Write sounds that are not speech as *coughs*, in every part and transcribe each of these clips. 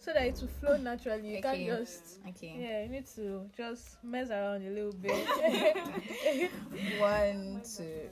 so that it will flow naturally. You Okay. can't just Okay. yeah, you need to just mess around a little bit. *laughs* One, two.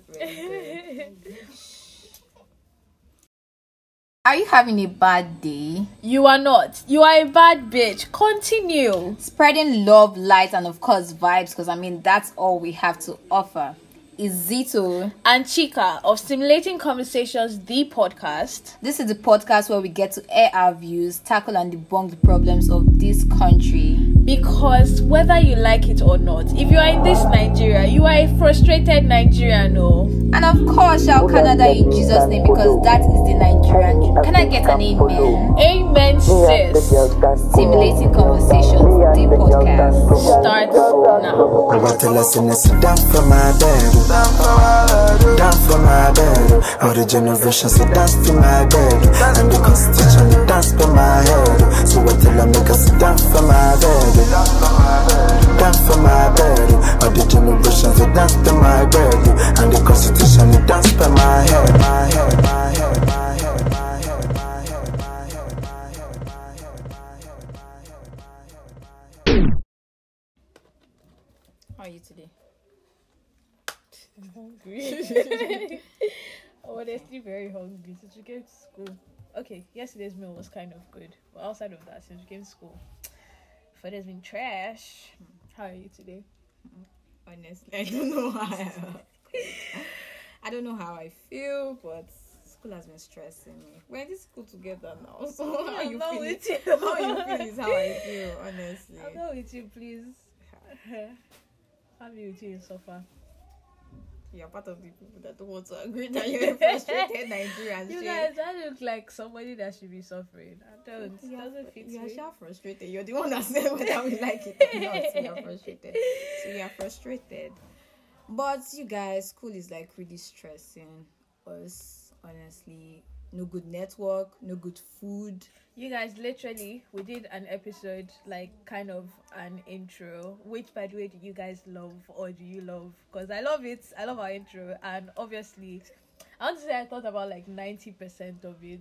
Are you having a bad day? you are not. You are a bad bitch. Continue. Spreading love, light, and of course vibes, because I mean that's all we have to offer. Is Zito. And Chica of Stimulating Conversations, the podcast. This is the podcast where we get to air our views, tackle and debunk the problems of this country. Because whether you like it or not, if you are in this Nigeria, you are a frustrated Nigerian, oh. And of course, shall Canada in Jesus' name because that is the Nigerian dream. Can I get an amen? Amen, sis. Stimulating Conversations, the podcast. Start now. I want to listen and sit down for my bed. Down for my bed. All the generations so dance to my bed And the constitution they dance for my head So I tell them make us dance for my bed Dance for my bed All the generations so dance to my bed And the constitution they dance for my head My head. How are you today? *laughs* Hungry. *laughs* *laughs* they're still very hungry since we came to school. Okay, yesterday's meal was kind of good, but outside of that, since we came to school, *sighs* food has been trash. How are you today? Honestly, I don't know how I, don't know how I feel, but school has been stressing me. We're in this school together now, so how I'm you feel? with you. How you feel is how I feel, *laughs* honestly. I'm not with you, please. Be with *laughs* you in suffer. You're part of the people that don't want to agree that you're a frustrated *laughs* Nigerian. You guys, I look like somebody that should be suffering. I don't. It doesn't fit you are me. sure frustrated. You're the one that said whether we like it or not. Are frustrated. So are frustrated. But you guys, school is like really stressing us. Honestly, no good network, no good food. You guys, literally, we did an episode, like kind of an intro. Which, by the way, do you guys love or do you love? Because I love it. I love our intro, and obviously, I want to say I thought about like ninety percent of it.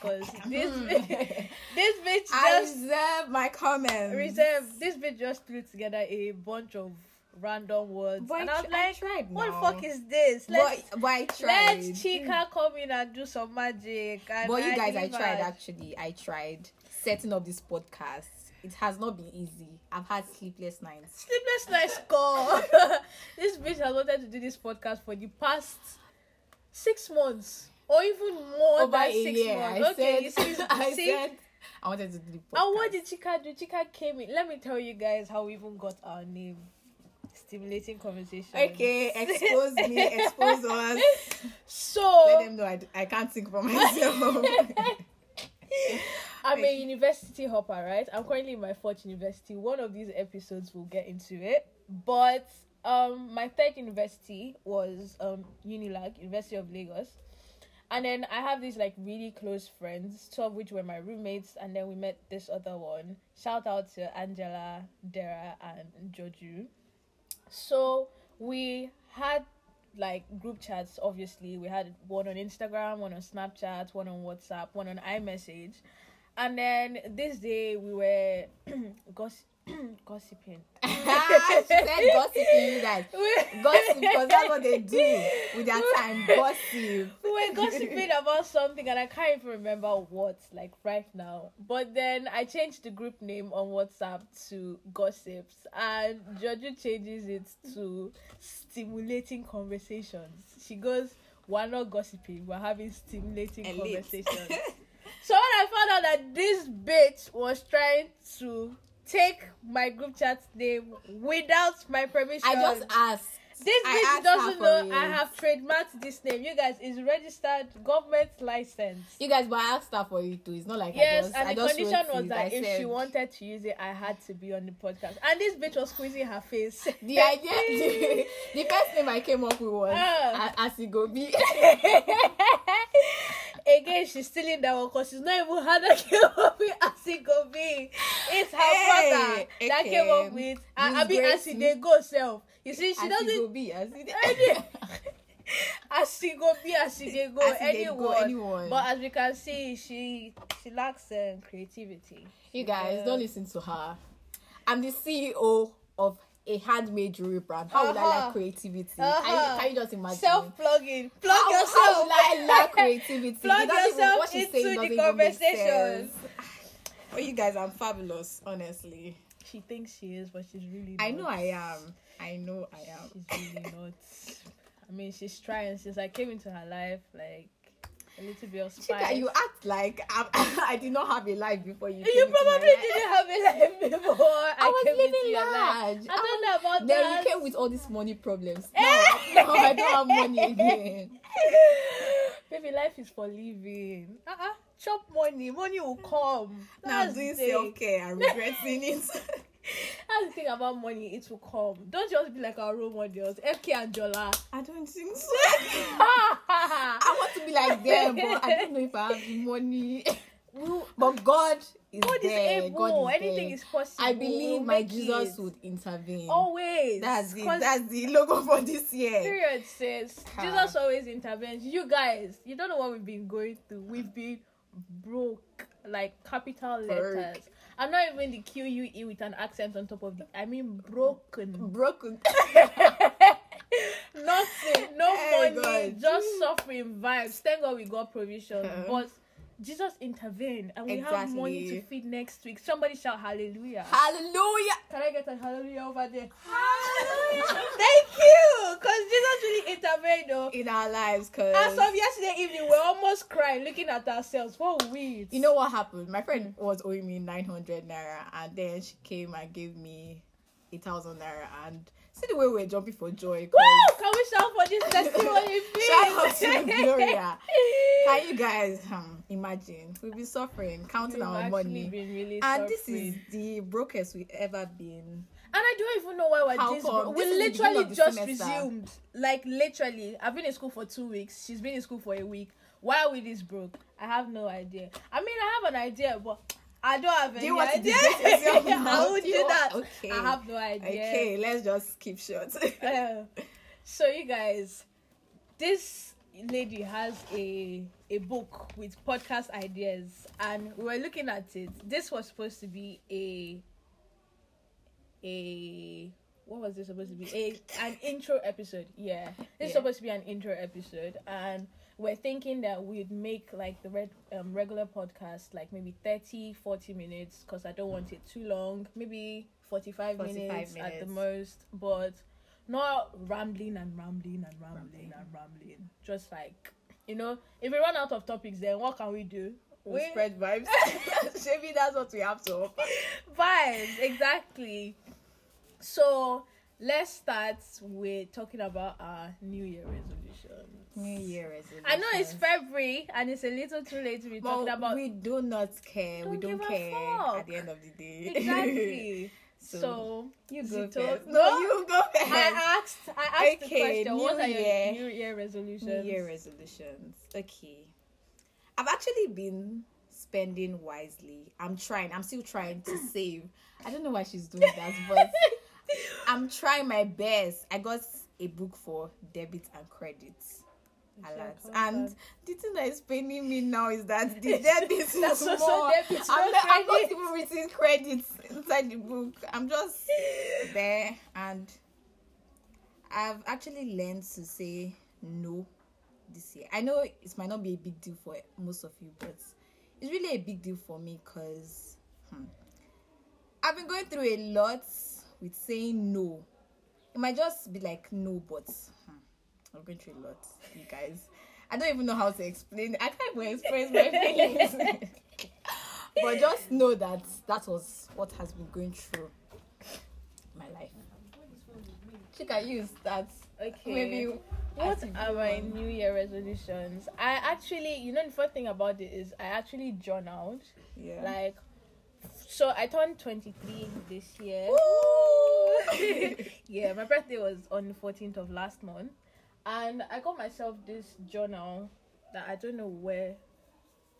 Because *laughs* this hmm. bitch, *laughs* this bitch I just reserve my comments. reserve. This bitch just threw together a bunch of random words, But and I was I like, tried "What the fuck is this?" Let's But, but I tried. let Chica come in and do some magic. And But you guys, I tried actually. I tried setting up this podcast. It has not been easy. I've had sleepless nights. Sleepless nights *laughs* score. *laughs* this bitch has wanted to do this podcast for the past six months or even more Over than six year, months. I okay, said. you see, *laughs* I see? said I wanted to do the podcast. And what did Chica do? Chica came in. Let me tell you guys how we even got our name. Stimulating conversation. Okay, expose me, *laughs* expose us. So Let them know I, I can't think for myself. *laughs* I'm a university hopper, right? I'm currently in my fourth university. One of these episodes will get into it. But um my third university was um Unilag, University of Lagos. And then I have these like really close friends, two of which were my roommates, and then we met this other one. Shout out to Angela, Dara, and Joju. So we had like group chats obviously. We had one on instagram one on snapchat one on whatsapp one on imessage. And then this day we were *clears throat* goss- *clears throat* gossiping *laughs* ah, she said gossiping, you guys. Gossip, because that's what they do with their time. Gossip. we *laughs* were gossiping about something and I can't even remember what, like right now. But then I changed the group name on WhatsApp to Gossips and Jojo changes it to Stimulating Conversations. She goes, We're not gossiping, we're having stimulating Elite. conversations. *laughs* so when I found out that this bitch was trying to take my group chat name without my permission. I just asked. This I bitch doesn't know I have trademarked this name. You guys, is registered government license. You guys, but I asked her for it too. It's not like I Yes, just, and I the condition was that I if said, she wanted to use it, I had to be on the podcast. And this bitch was squeezing her face. *laughs* The idea, *laughs* the, the first name I came up with was Ah. uh. Asigobi. *laughs* Again, she's stealing that one because she's not even had a came up with Asigobi. It's her Hey, brother that came up with. I mean, Disgrace as they go self. You see, she doesn't. Asigobi. Asi- as she go be as she dey go As anyone. go, anyone. But as we can see, she she lacks um, creativity. You guys Yeah. don't listen to her. I'm the CEO of a handmade jewelry brand. How would I Uh-huh. creativity? Uh-huh. Can, you, can you just imagine? Self plugging, plug how, yourself. How would I lack *laughs* creativity? Plug It doesn't even- yourself what she's into saying the doesn't even make conversation. sense. *sighs* Well, you guys, I'm fabulous, honestly. She thinks she is, but she's really. Not. I know I am. I know I am. She's really *laughs* not. I mean, she's trying since I came into her life, like a little bit of spice. Chika, you act like I'm, *laughs* I did not have a life before you. You came into my probably life. didn't have a life before I, I was came living your life. large. I don't know about Then that. you came with all these money problems. *laughs* Now, now I don't have money again. *laughs* Baby, life is for living. Uh-uh. Chop money. Money will come. Now That's doing the thing. self care and regretting it. *laughs* That's the thing about money. It will come. Don't just be like our role models. FK and Jola. I don't think so. I want to be like them, but I don't know if I have the But God is God is there. able. God is Anything there. is possible. I believe We'll my Jesus it. would intervene. Always. that's the 'Cause that's the logo for this year. Period says Ha. Jesus always intervenes. You guys, you don't know what we've been going through. We've been broke, like capital letters. I'm not even the Q U E with an accent on top of the. I mean broken. Broken. *laughs* Nothing, no *laughs* Hey, money, God. just suffering vibes. Thank God we got provision, Uh-huh. *laughs* but Jesus intervened, and we have money to feed next week. Somebody shout hallelujah! Hallelujah. Can I get a hallelujah over there? Hallelujah. *laughs* Thank you, cause Jesus really intervened. Though. In our lives, cause As of yesterday evening, we're almost crying looking at ourselves. What we? you know what happened? My friend mm. was owing me nine hundred naira, and then she came and gave me a thousand naira. And see the way we're jumping for joy. Woo! Can we shout for this testimony, *laughs* please? Shout out to Gloria. *laughs* Can you guys um, imagine? We've been suffering, counting We've our money. really And this suffering. is the brokest we've ever been. And I don't even know why we're How this. come? We This literally just semester. resumed. Like literally, I've been in school for two weeks. She's been in school for a week. Why are we this broke? I have no idea. I mean, I have an idea, but I don't have any you want to idea. disgrace yourself *laughs* now? I would Do do that. okay. I have no idea. Okay, let's just keep short. *laughs* Uh, so you guys, this lady has a a book with podcast ideas, and we were looking at it. This was supposed to be a a what was this supposed to be? A an intro episode. Yeah, this is Yeah. supposed to be an intro episode, and we're thinking that we'd make like the red um, regular podcast like maybe 30 40 minutes because i don't want it too long maybe 45, 45 minutes, at the most but not rambling and rambling and rambling and rambling. Just like you know if we run out of topics then what can we do? We spread vibes. *laughs* Maybe that's what we have to offer. vibes exactly. So let's start with talking about our new year resolutions New Year resolution. I know it's February and it's a little too late to be talking But about we do not care. we Don't don't care at the end of the day. exactly. *laughs* So, so, you go it first. No, you go first. I asked. I asked the Okay, question. What New are your New Year resolutions? New Year resolutions. Okay. I've actually been spending wisely. I'm trying. I'm still trying to *coughs* save. I don't know why she's doing that, but *laughs* I'm trying my best. I got a book for debit and credit. Alert. And the thing that is paining me now is that the *laughs* debit is That's small. also debit, I'm, not I'm not even written credits inside the book. I'm just there and I've actually learned to say no this year. I know it might not be a big deal for most of you, but it's really a big deal for me because hmm, I've been going through a lot with saying no. It might just be like no, but I'm going through a lot, you guys. I don't even know how to explain. I can't even express my feelings. *laughs* but just know that that was what has been going through my life. She can use that. Okay. Maybe What are my. New Year resolutions? I actually, you know, the first thing about it is I actually journaled. Yeah. Like, so I turned 23 this year. *laughs* yeah, my birthday was on the 14th of last month. And I got myself this journal that I don't know where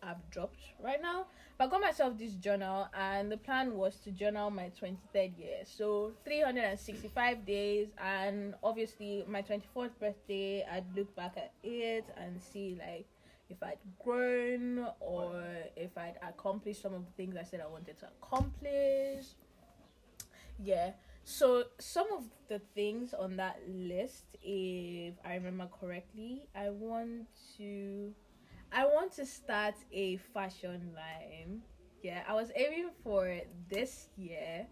I've dropped right now. But I got myself this journal, and the plan was to journal my 23rd year. So 365 days, and obviously my 24th birthday, I'd look back at it and see like if I'd grown or if I'd accomplished some of the things I said I wanted to accomplish. Yeah. So some of the things on that list, if I remember correctly, I want to I want to start a fashion line. Yeah, I was aiming for this year,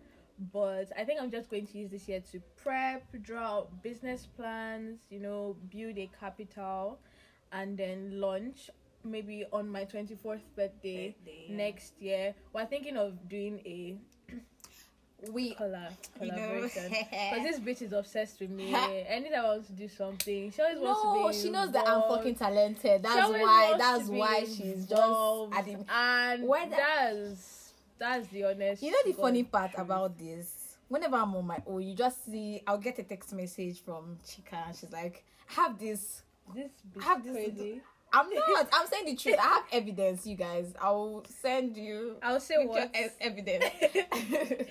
but I think I'm just going to use this year to prep, draw out business plans, you know, build a capital, and then launch maybe on my 24th birthday Birthday, yeah. next year. We're thinking of doing a We collab *laughs* You know. collaboration because this bitch is obsessed with me. *laughs* Anytime I want to do something, she always wants no, to be. she knows that I'm involved. fucking talented. That's why. wants That's why she's just involved, at the and Where the- that's that's the honest. You know the funny part truth. about this? Whenever I'm on my own, you just see I'll get a text message from Chika and she's like, have this this bitch have this- crazy. I'm not, I'm saying the truth. I have evidence, you guys. I'll send you I'll say what. e- evidence. *laughs*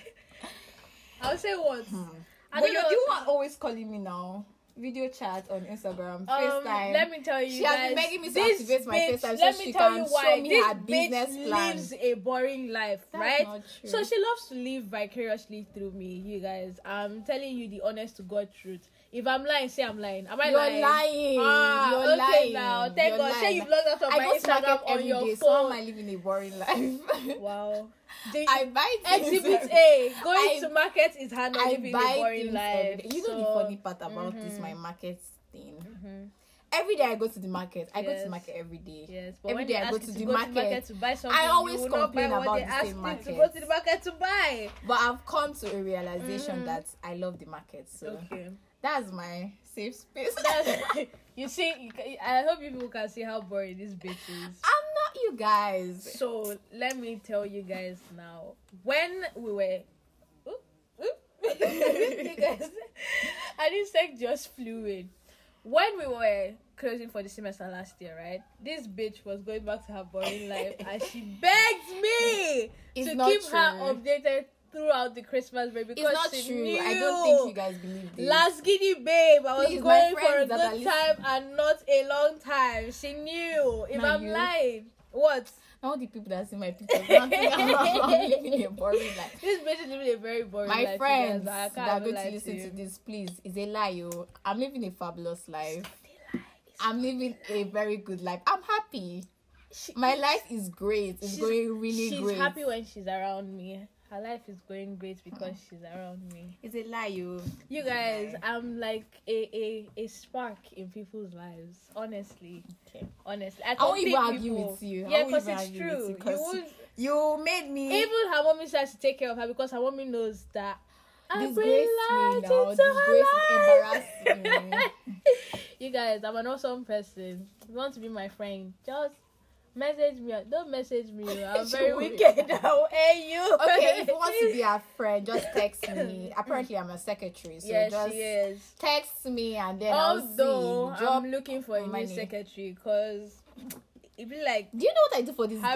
I'll say what. I Hmm. but don't you, you are always calling me now. Video chat on Instagram, Um, FaceTime. let me tell you, She has been begging me to activate my bitch, FaceTime let so me she tell can you show why. me this her business bitch plan. lives a boring life, That's right? So she loves to live vicariously through me, you guys. I'm telling you the honest to God truth. If I'm lying, say I'm lying. Am I You're lying? lying. Ah, You're okay lying. now. Thank You're God. Say lying. you've logged out of I my Instagram on your day, so how am phone. I living a boring life? *laughs* wow. The, I buy things. Exhibit A. Going I- to market is hand I living a boring life. every. You know So- the funny part about this my market thing. Mhm. Every day I go to the market. I go to Yes. the market every day. Yes, but Every day I go you to the go market, to market to buy something, always you not buy complain about the same you market. to go to the market to buy. But I've come to a realization Mhm. that I love the market. So Okay. That's my safe space. That's, *laughs* you see, I hope you people can see how boring this bitch is. I'm not you guys. So let me tell you guys now. When we were, Oop, oop. *laughs* you guys, I didn't just flew in. When we were closing for the semester last year, right? This bitch was going back to her boring life, and she begged me It's to keep her updated throughout the Christmas break because It's not she true. Knew I don't think you guys believe this. Last giddy babe, I was Please, going for a friends that are good time and not a long time. She knew. If Now I'm you- lying, what? all the people that see my pictures, I'm, I'm living a boring life. *laughs* This bitch is living a very boring My life. you friends that are going to listen to this, please, it's a lie. Yo. I'm living a fabulous life. I'm living a very good life. I'm happy. She- My life is great. It's going really she's great. She's happy when she's around me. Her life is going great because she's around me. It's a lie, oh. you. You guys, I'm like a, a, a spark in people's lives. Honestly. Okay. Honestly. I, I won't even argue people. with you. Yeah, because it's true. you would, You made me even her mommy says to take care of her because her mommy knows that I disgrace me now. into her Disgrace life. embarrass *laughs* you guys, I'm an awesome person. If you want to be my friend, just message me. Don't message me. *laughs* I'm very wicked. I'll air you. *laughs* Okay, if you want to be a friend, just text me. *laughs* Apparently, I'm a secretary, so yes, just she is. text me and then Although I'll see. Drop. I'm looking for a money. new secretary, cause it be like Do you know what I do for this girl?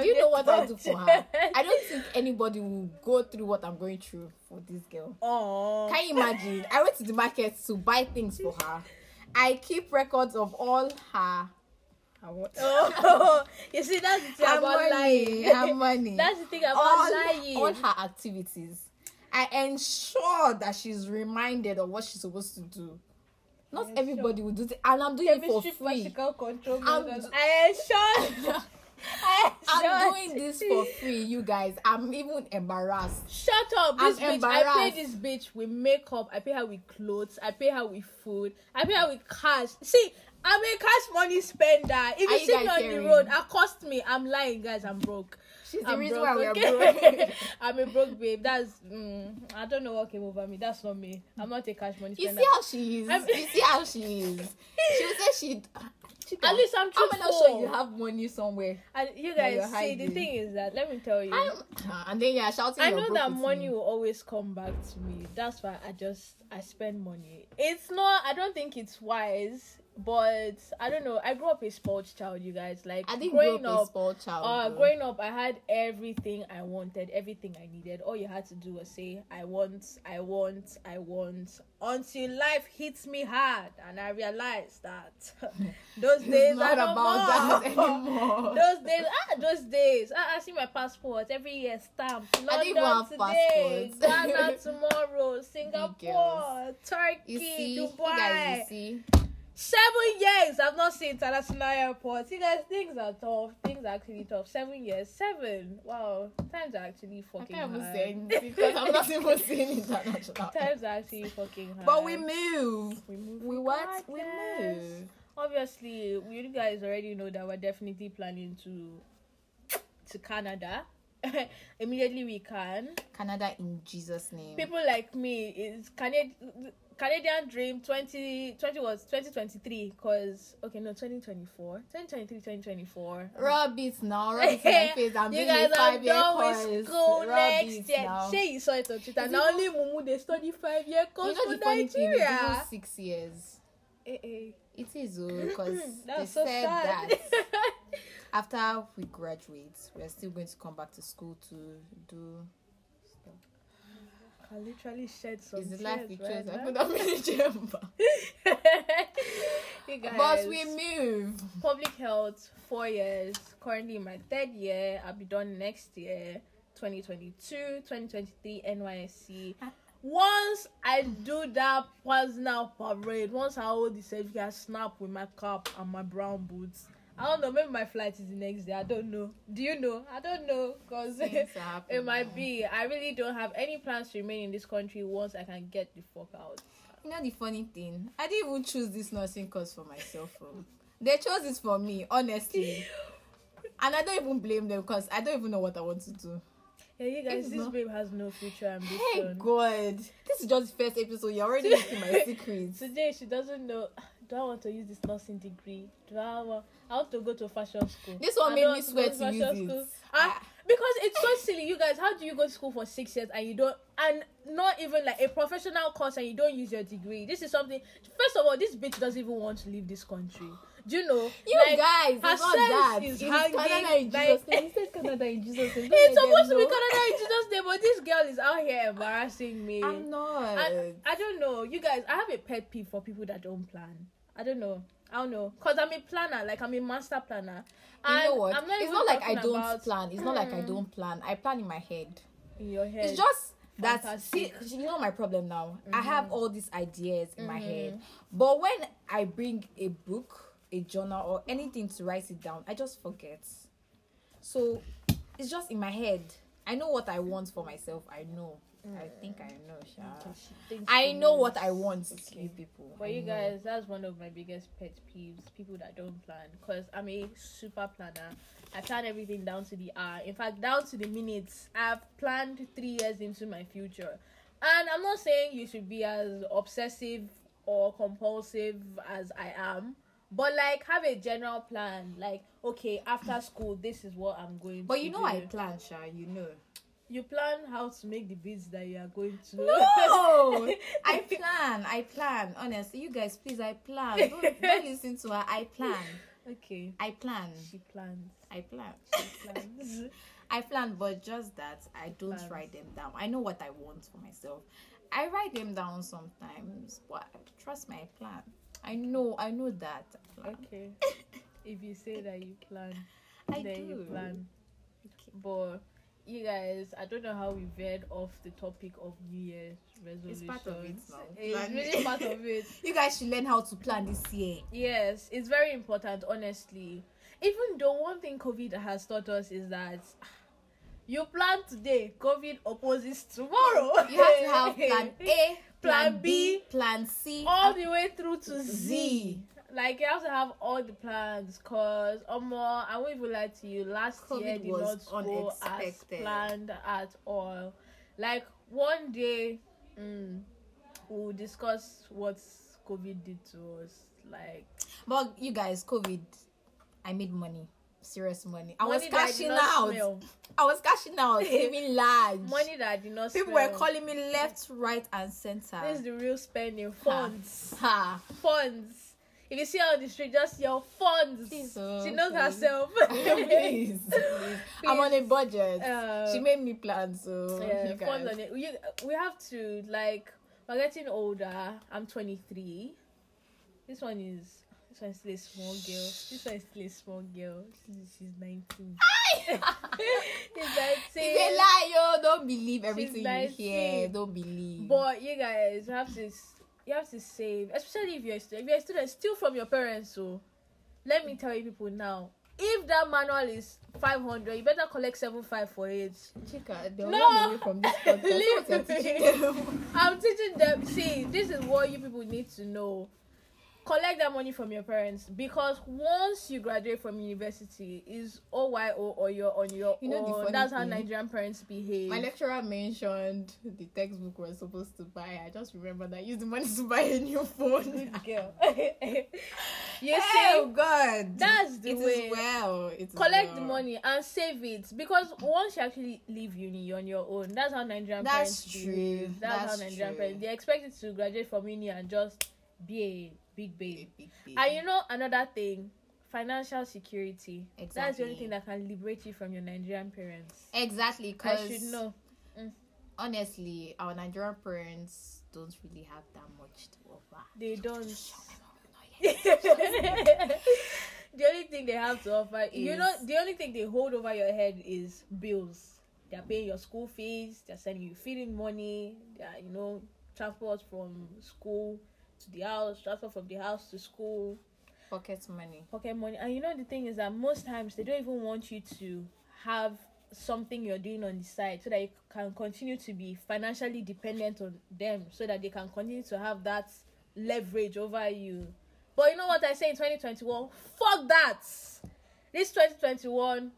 Do you know what I do touched. for her? I don't think anybody will go through what I'm going through for this girl. oh. Can you imagine? I went to the market to buy things for her. I keep records of all her. Her what? *laughs* Oh, you see that's the thing her about money, lying. her money. *laughs* that's the thing about all, lying. all her activities. I ensure that she's reminded of what she's supposed to do. Not Ensure. everybody will do it, and I'm doing it for Chemistry free. control. I'm I ensure. *laughs* I I'm doing this for free, you guys. I'm even embarrassed. Shut up! I'm This bitch, I pay this bitch with makeup. I pay her with clothes. I pay her with food. I pay her with cash. See, I'm a cash money spender. If you you see me on hearing? the road, accost me. I'm lying, guys. I'm broke. She's the I'm reason broke, why we are okay? broke. *laughs* I'm a broke babe. That's mm, I don't know what came over me. That's not me. I'm not a cash money You spender. see how she is. I'm- You see how she is. She will say she. *laughs* At least I'm I'm not sure you have money somewhere. And you guys see, the thing is that let me tell you. I'm, and then you're shouting. I know that money me. will always come back to me. That's why I just I spend money. It's not. I don't think it's wise but I don't know. I grew up a sports child, you guys. Like I growing grow up a up, spoiled child. uh, growing up, I had everything I wanted, everything I needed. All you had to do was say, "I want, I want, I want," until life hits me hard, and I realized that *laughs* those days not are no about that more. *laughs* anymore. *laughs* those days, ah, those days. Ah, I see my passport every year stamped. London I didn't even have today. Ghana tomorrow, Singapore, Turkey, you see, you Dubai. guys, you see. Seven years I've not seen international airports. You guys, things are tough. Things are actually tough. Seven years, seven. Wow, times are actually I fucking can't even hard. say anything because I'm not even seeing international. Times are actually fucking hard. But we move. we move. We what? We move. Obviously, you guys already know that we're definitely planning to to Canada. *laughs* Immediately we can. Canada in Jesus' name. People like me is Canad- Canadian dream 20, 20 was 2023 because okay no 2024 2023 2024 Rub it now. Rub it in my *laughs* face. I'm you doing guys are done with school Rub next year. now. You saw it on Twitter. Now only Mumu they study five year course You know for funny thing Nigeria. six years. Eh, eh. It is because *clears throat* they so said sad. that *laughs* after we graduate, we're still going to come back to school to do. I literally shed some Is the life tears chose? right I put in the chamber. you guys. But we move. public health four years currently my third year i'll be done next year 2022 2023 nysc once i do that personal parade once i hold the certificate I snap with my cap and my brown boots i don't know maybe my flight is the next day i don't know do you know i don't know because *laughs* it might be i really don't have any plans to remain in this country once i can get the fuck out You know the funny thing? I didn't even choose this nursing course for myself. oh. They chose it for me, honestly. *laughs* And I don't even blame them because I don't even know what I want to do. yeah you guys It's this not- babe has no future ambition Hey God, this is just the first episode. You're already making my *laughs* secrets. Today she doesn't know. Do I want to use this nursing degree? Do I want? I want to go to fashion school. This one I made me want to swear to use fashion it. school. Ah. Ah, because it's so silly, you guys. How do you go to school for six years and you don't, and not even like a professional course and you don't use your degree? This is something. First of all, this bitch doesn't even want to leave this country. Do you know? You Like, guys, her it's not that. is It's hanging, Canada in like- Jesus' name. He said *laughs* Canada in Jesus' name. Don't It's supposed to be. Canada in Jesus' name, but this girl is out here embarrassing me. I'm not. I, I don't know. You guys, I have a pet peeve for people that don't plan. I don't know. I don't know. Because I'm a planner. Like, I'm a master planner. you know what? Not it's not like I don't about plan. It's not like I Mm. don't plan. I plan in my head. In your head. It's just that see, you know my problem now. I have all these ideas in my Mhm. head, but when I bring a book, a journal, or anything to write it down, I just forget. So it's just in my head. I know what I want for myself. I know. I think I know, Sha. Okay, she thinks I know what I want to Okay. you people. But I you know. guys, that's one of my biggest pet peeves. People that don't plan. Because I'm a super planner. I plan everything down to the hour. In fact, down to the minutes. I've planned three years into my future. And I'm not saying you should be as obsessive or compulsive as I am. But like have a general plan. Like, okay, after school, this is what I'm going But you know do. I plan, Sha. You know. You plan how to make the beats that you are going to No, *laughs* I plan. I plan. Honestly, you guys, please, I plan. Don't, don't *laughs* listen to her. I plan. Okay. I plan. She plans. I plan. She plans. *laughs* I plan, but just that I don't Plans. write them down. I know what I want for myself. I write them down sometimes, but trust me, I plan. I know. I know that. I. Okay. if you say that you plan, I then do. you plan. But you guys, I don't know how we veered off the topic of New Year's resolutions. It's part of it now. It's Plan. really part of it. *laughs* You guys should learn how to plan this year. Yes, it's very important, honestly. Even though one thing COVID has taught us is that you plan today, COVID opposes tomorrow. You have to have plan A, *laughs* Plan B, plan C, all the way through to Z. Z. Like you have to have all the plans, cause um, I won't even lie to you. Last year COVID did was not go as planned at all. Like one day, mm, we'll discuss what COVID did to us. Like But you guys, COVID, I made money. Serious money. I was money did cashing not out. smell. I was cashing out, *laughs* saving large. Money that did not. People smell. were calling me left, right, and center. This is the real spending funds. Ha. funds. If you see her on the street, just yell funds. Oh, she knows herself. *laughs* please, please. I'm on a budget. Uh, she made me plan, so yeah, you funds on it. You, we have to like. We're getting older. I'm 23. This one is. This one is still a small girl. This one is still a small girl. She's, she's 19. *laughs* she's 19. It's a lie, yo. Don't believe everything you hear. Don't believe. But you guys have to you have to save, especially if you're a student. If you're a student, steal from your parents. So let me tell you people now. If that manual is five hundred, you better collect seven five for it. Chica, they'll No. run away from this podcast. *laughs* Leave me. I'm teaching them. See, this is what you people need to know. Collect that money from your parents because once you graduate from university, is OYO or you're on your You know own. That's how thing? Nigerian parents behave. My lecturer mentioned the textbook we're supposed to buy. I just remember that I used the money to buy a new phone. Good *laughs* girl. *laughs* you oh see, God, that's the It is way. well. It is collect the money and save it because once you actually leave uni you're on your own that's how nigerian That's parents true. behave. that's, That's how nigerian true. parents they expect you to graduate from uni and just be a big babe. Big, and you know another thing financial security. That's the only thing that can liberate you from your nigerian parents. Exactly, i because should know. Mm. Honestly, our Nigerian parents don't really have that much to offer. they don't. My mom will not hear. *laughs* *laughs* the only thing they have to offer is, you know the only thing they hold over your head is bills. They're paying your school fees they're sending you feeding money they're you know transport from school to the house transport from the house to school. Pocket money. pocket money. And you know the thing is that most times they don't even want you to have something you're doing on the side so that you can continue to be financially dependent on them so that they can continue to have that leverage over you. But you know what i say in 2021 fuck that! This 2021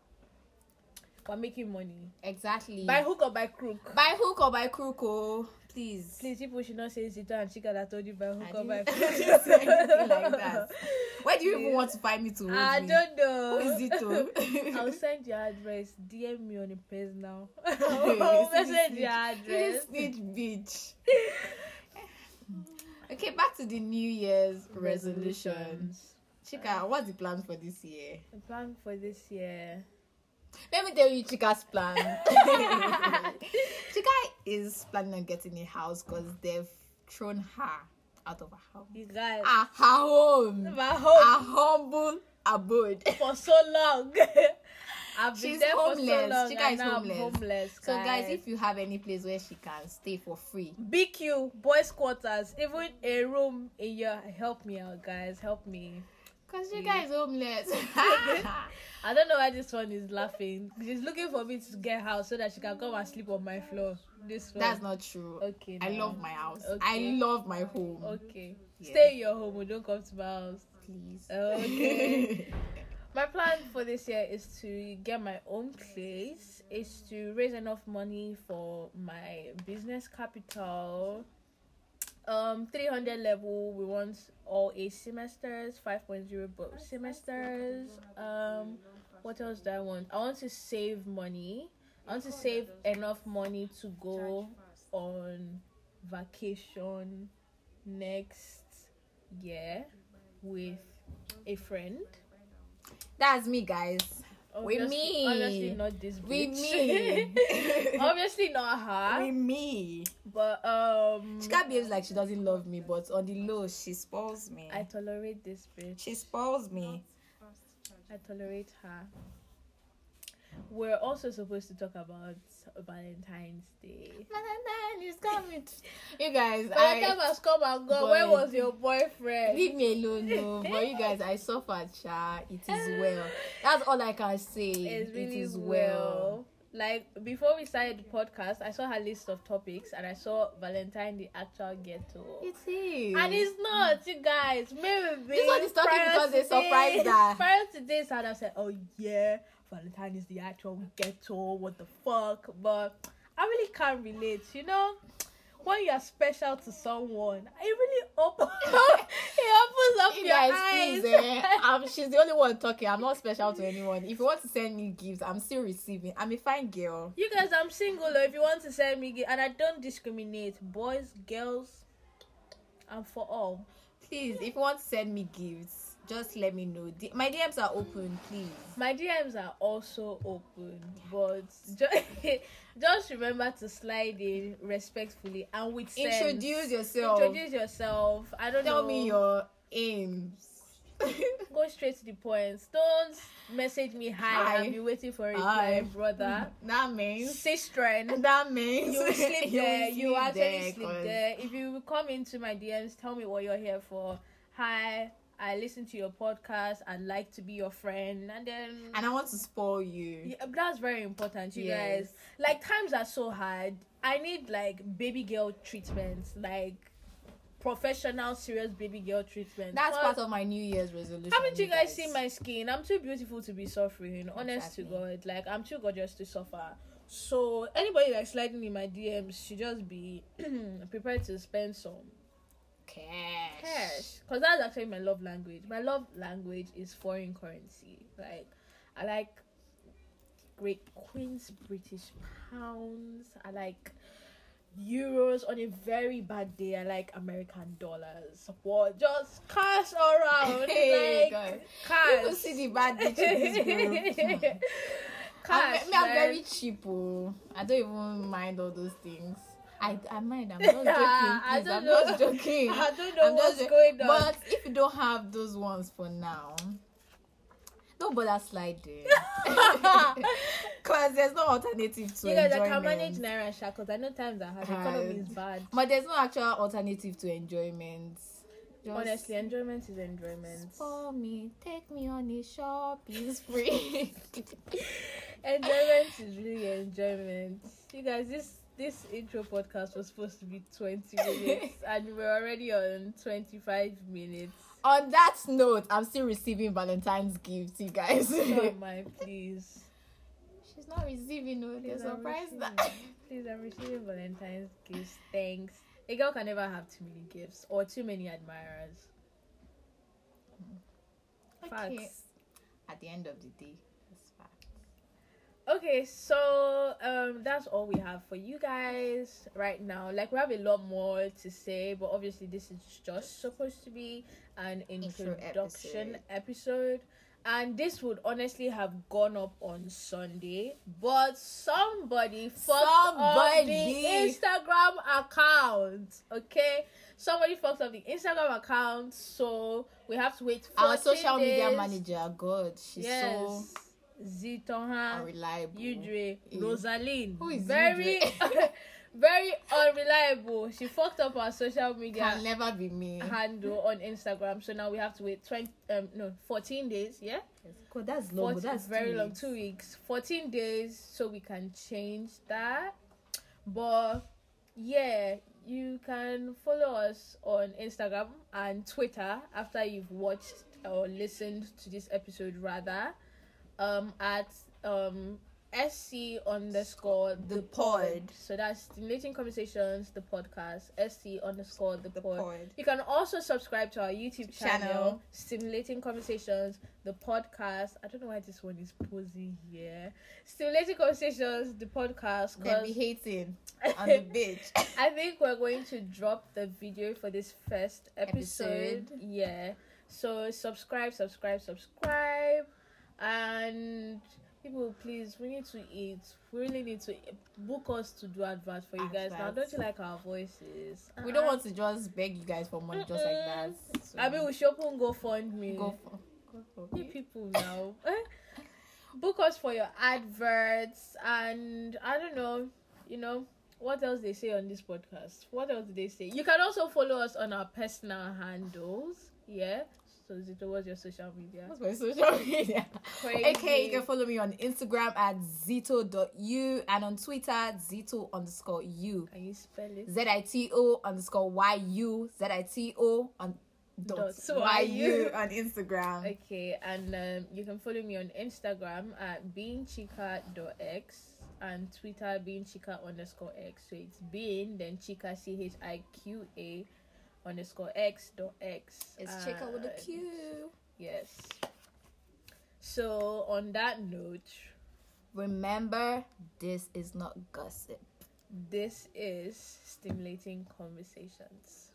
we're making money. Exactly. by hook or by crook. By hook or by crook, oh, please. please people should not say Zito and Chika that told you by hook or by *laughs* crook. Where do you even want to find me to hold i me? don't know Who is it to? *laughs* I'll send your address. DM me on the page now. *laughs* I'll message your address. Snitch bitch. okay, back to the New Year's resolutions. Chika, what's the plan for this year? The plan for this year. Let me tell you Chika's plan. *laughs* Chika is planning on getting a house because they've thrown her out of her house. You guys, Ah, her home. my home Her humble abode. *laughs* for so long. *laughs* I've been She's there for so homeless. long. Chika is homeless. homeless. So guys, if you have any place where she can stay for free, BQ boys quarters, even a room in your help me out, guys. Help me. Because Chika is homeless. *laughs* *laughs* I don't know why this one is laughing. She's looking for me to get house so that she can come and sleep on my floor. This one. That's not true. okay. I love my house. Okay. I love my home. Okay. Yeah. Stay in your home. oh, Don't come to my house. Please. Okay. *laughs* my plan for this year is to get my own place. Is to raise enough money for my business capital. Um, 300 level. We want all eight semesters. 5.0 both semesters. Um, what else do I want? I want to save money. I want to save enough money to go on vacation next year with a friend. That's me, guys. With me. Obviously not this With bitch. me. *laughs* obviously not her. With me. But um Chika behaves like she doesn't love me, but on the low, she spoils me. I tolerate this bitch. She spoils me. I tolerate her. We're also supposed to talk about Valentine's Day. Valentine is coming. You guys, Valentine I, has come and gone. Where was your boyfriend? leave me alone, no. But you guys, I suffered, Sha. It is well. That's all I can say. It's really it is well. Like before we started the podcast, I saw her list of topics and I saw Valentine the actual ghetto. It is. And it's not, you guys. Maybe This one is talking because they surprised her. Prior to this, I'd have said, "Oh yeah, Valentine is the actual ghetto. What the fuck?" But I really can't relate. You know, when you are special to someone, it really opens. *laughs* it opens up You your guys, eyes. please, eh, um, she's the only one talking. I'm not special to anyone. If you want to send me gifts, I'm still receiving. I'm a fine girl. You guys, I'm single. If you want to send me, gi- and I don't discriminate, boys, girls, and for all. please, if you want to send me gifts, just let me know. D- my DMs are open, please. My DMs are also open, but just, *laughs* just remember to slide in respectfully and with sense. Introduce yourself. Introduce yourself. I don't Tell know. Tell me your aims. *laughs* Go straight to the point. Don't message me hi. Hi. I'll be waiting for a Hi. reply, brother. *laughs* that means Sister. that means You sleep there. You actually there, sleep 'cause- there. If you come into my DMs, tell me what you're here for. Hi, I listen to your podcast. I'd like to be your friend, and then And I want to spoil you. Yeah, that's very important, you Yes. guys. Like times are so hard. I need like baby girl treatments, like professional, serious baby girl treatment. That's But part of my New Year's resolution. Haven't you guys seen my skin? I'm too beautiful to be suffering. Honest to God, like I'm too gorgeous to suffer. So anybody like sliding in my DMs should just be *clears throat* prepared to spend some cash? cash because that's actually my love language my love language is foreign currency like i like great queen's british pounds i like euros on a very bad day i like american dollars What just cash around *laughs* Hey, like cash People see the bad bitch in this group. *laughs* cash I'm, me, I'm very cheap. Oh. I don't even mind all those things. I, I mind. I'm not *laughs* joking. I don't I'm know. not joking. *laughs* I don't know I'm what's just- going on. But if you don't have those ones for now, don't bother sliding. *laughs* Because there's no alternative to you guys, I can manage naira and shackles. I know times are hard. The economy is bad. But there's no actual alternative to enjoyment. Just Honestly, enjoyment is enjoyment. For me, take me on a shopping spree. enjoyment is really enjoyment. You guys, this this intro podcast was supposed to be 20 minutes *laughs* and we're already on 25 minutes. on that note, I'm still receiving Valentine's gifts, you guys. Oh my *laughs* please. She's not receiving, no, they're surprised that. Please, I'm receiving Valentine's gifts. Thanks. A girl can never have too many gifts or too many admirers. Okay. Facts. At the end of the day. Okay, so um that's all we have for you guys right now. Like we have a lot more to say, but obviously this is just supposed to be an Intro introduction episode. episode. And this would honestly have gone up on Sunday, but somebody fucked up the Instagram account. Okay, somebody fucked up the Instagram account, so we have to wait. For our 14 social media manager, God, she's yes, Zitonha. So unreliable. Udre, Eh. Rosaline. Who is very, *laughs* very unreliable. She fucked up our social media Can never be me. handle on Instagram. So now we have to wait twenty, um, no, fourteen days. Yeah, God, that's long. 14 That's very long. Two weeks, fourteen days, so we can change that. But yeah, you can follow us on Instagram and Twitter after you've watched or listened to this episode, rather, um, at um SC underscore the, pod. So that's stimulating conversations, the podcast. SC underscore the, The pod. pod. You can also subscribe to our YouTube channel, Channel. Stimulating Conversations, the podcast. I don't know why this one is posing here. Stimulating Conversations, the podcast. Then be hating *laughs* on the bitch. I think we're going to drop the video for this first episode. Episode. Yeah. So subscribe, subscribe, subscribe, and people, please, we need to eat. We really need to book us to do adverts for you guys. Now, don't Adverts. you like our voices? We don't Uh-uh. want to just beg you guys for money just like that. So I mean, we should open GoFundMe. go for. Go for it. people now. *laughs* Book us for your adverts, and I don't know, you know, what else they say on this podcast? What else do they say? You can also follow us on our personal handles. Yeah. So Zito, what's your social media? What's my social *laughs* media? Crazy. Okay, you can follow me on Instagram at zito.u and on Twitter zito underscore u. Can you spell it? Z I T O underscore Y U Z I T O on dot Dot Y YU. On Instagram. Okay, and um, you can follow me on Instagram at beingchica.x and Twitter beingchica underscore x. So it's being then chica c h i q a underscore x dot x. It's Chika with a Q. Yes. So on that note, Remember, this is not gossip. this is stimulating conversations.